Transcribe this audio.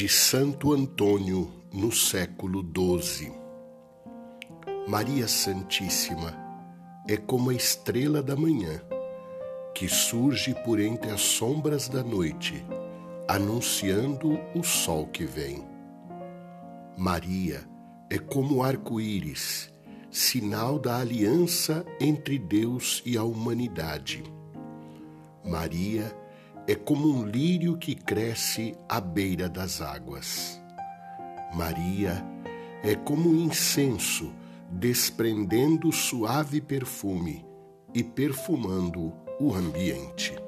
de Santo Antônio no século XII. Maria Santíssima é como a estrela da manhã, que surge por entre as sombras da noite, anunciando o sol que vem. Maria é como o arco-íris, sinal da aliança entre Deus e a humanidade. Maria é como um lírio que cresce à beira das águas. Maria é como um incenso desprendendo suave perfume e perfumando o ambiente.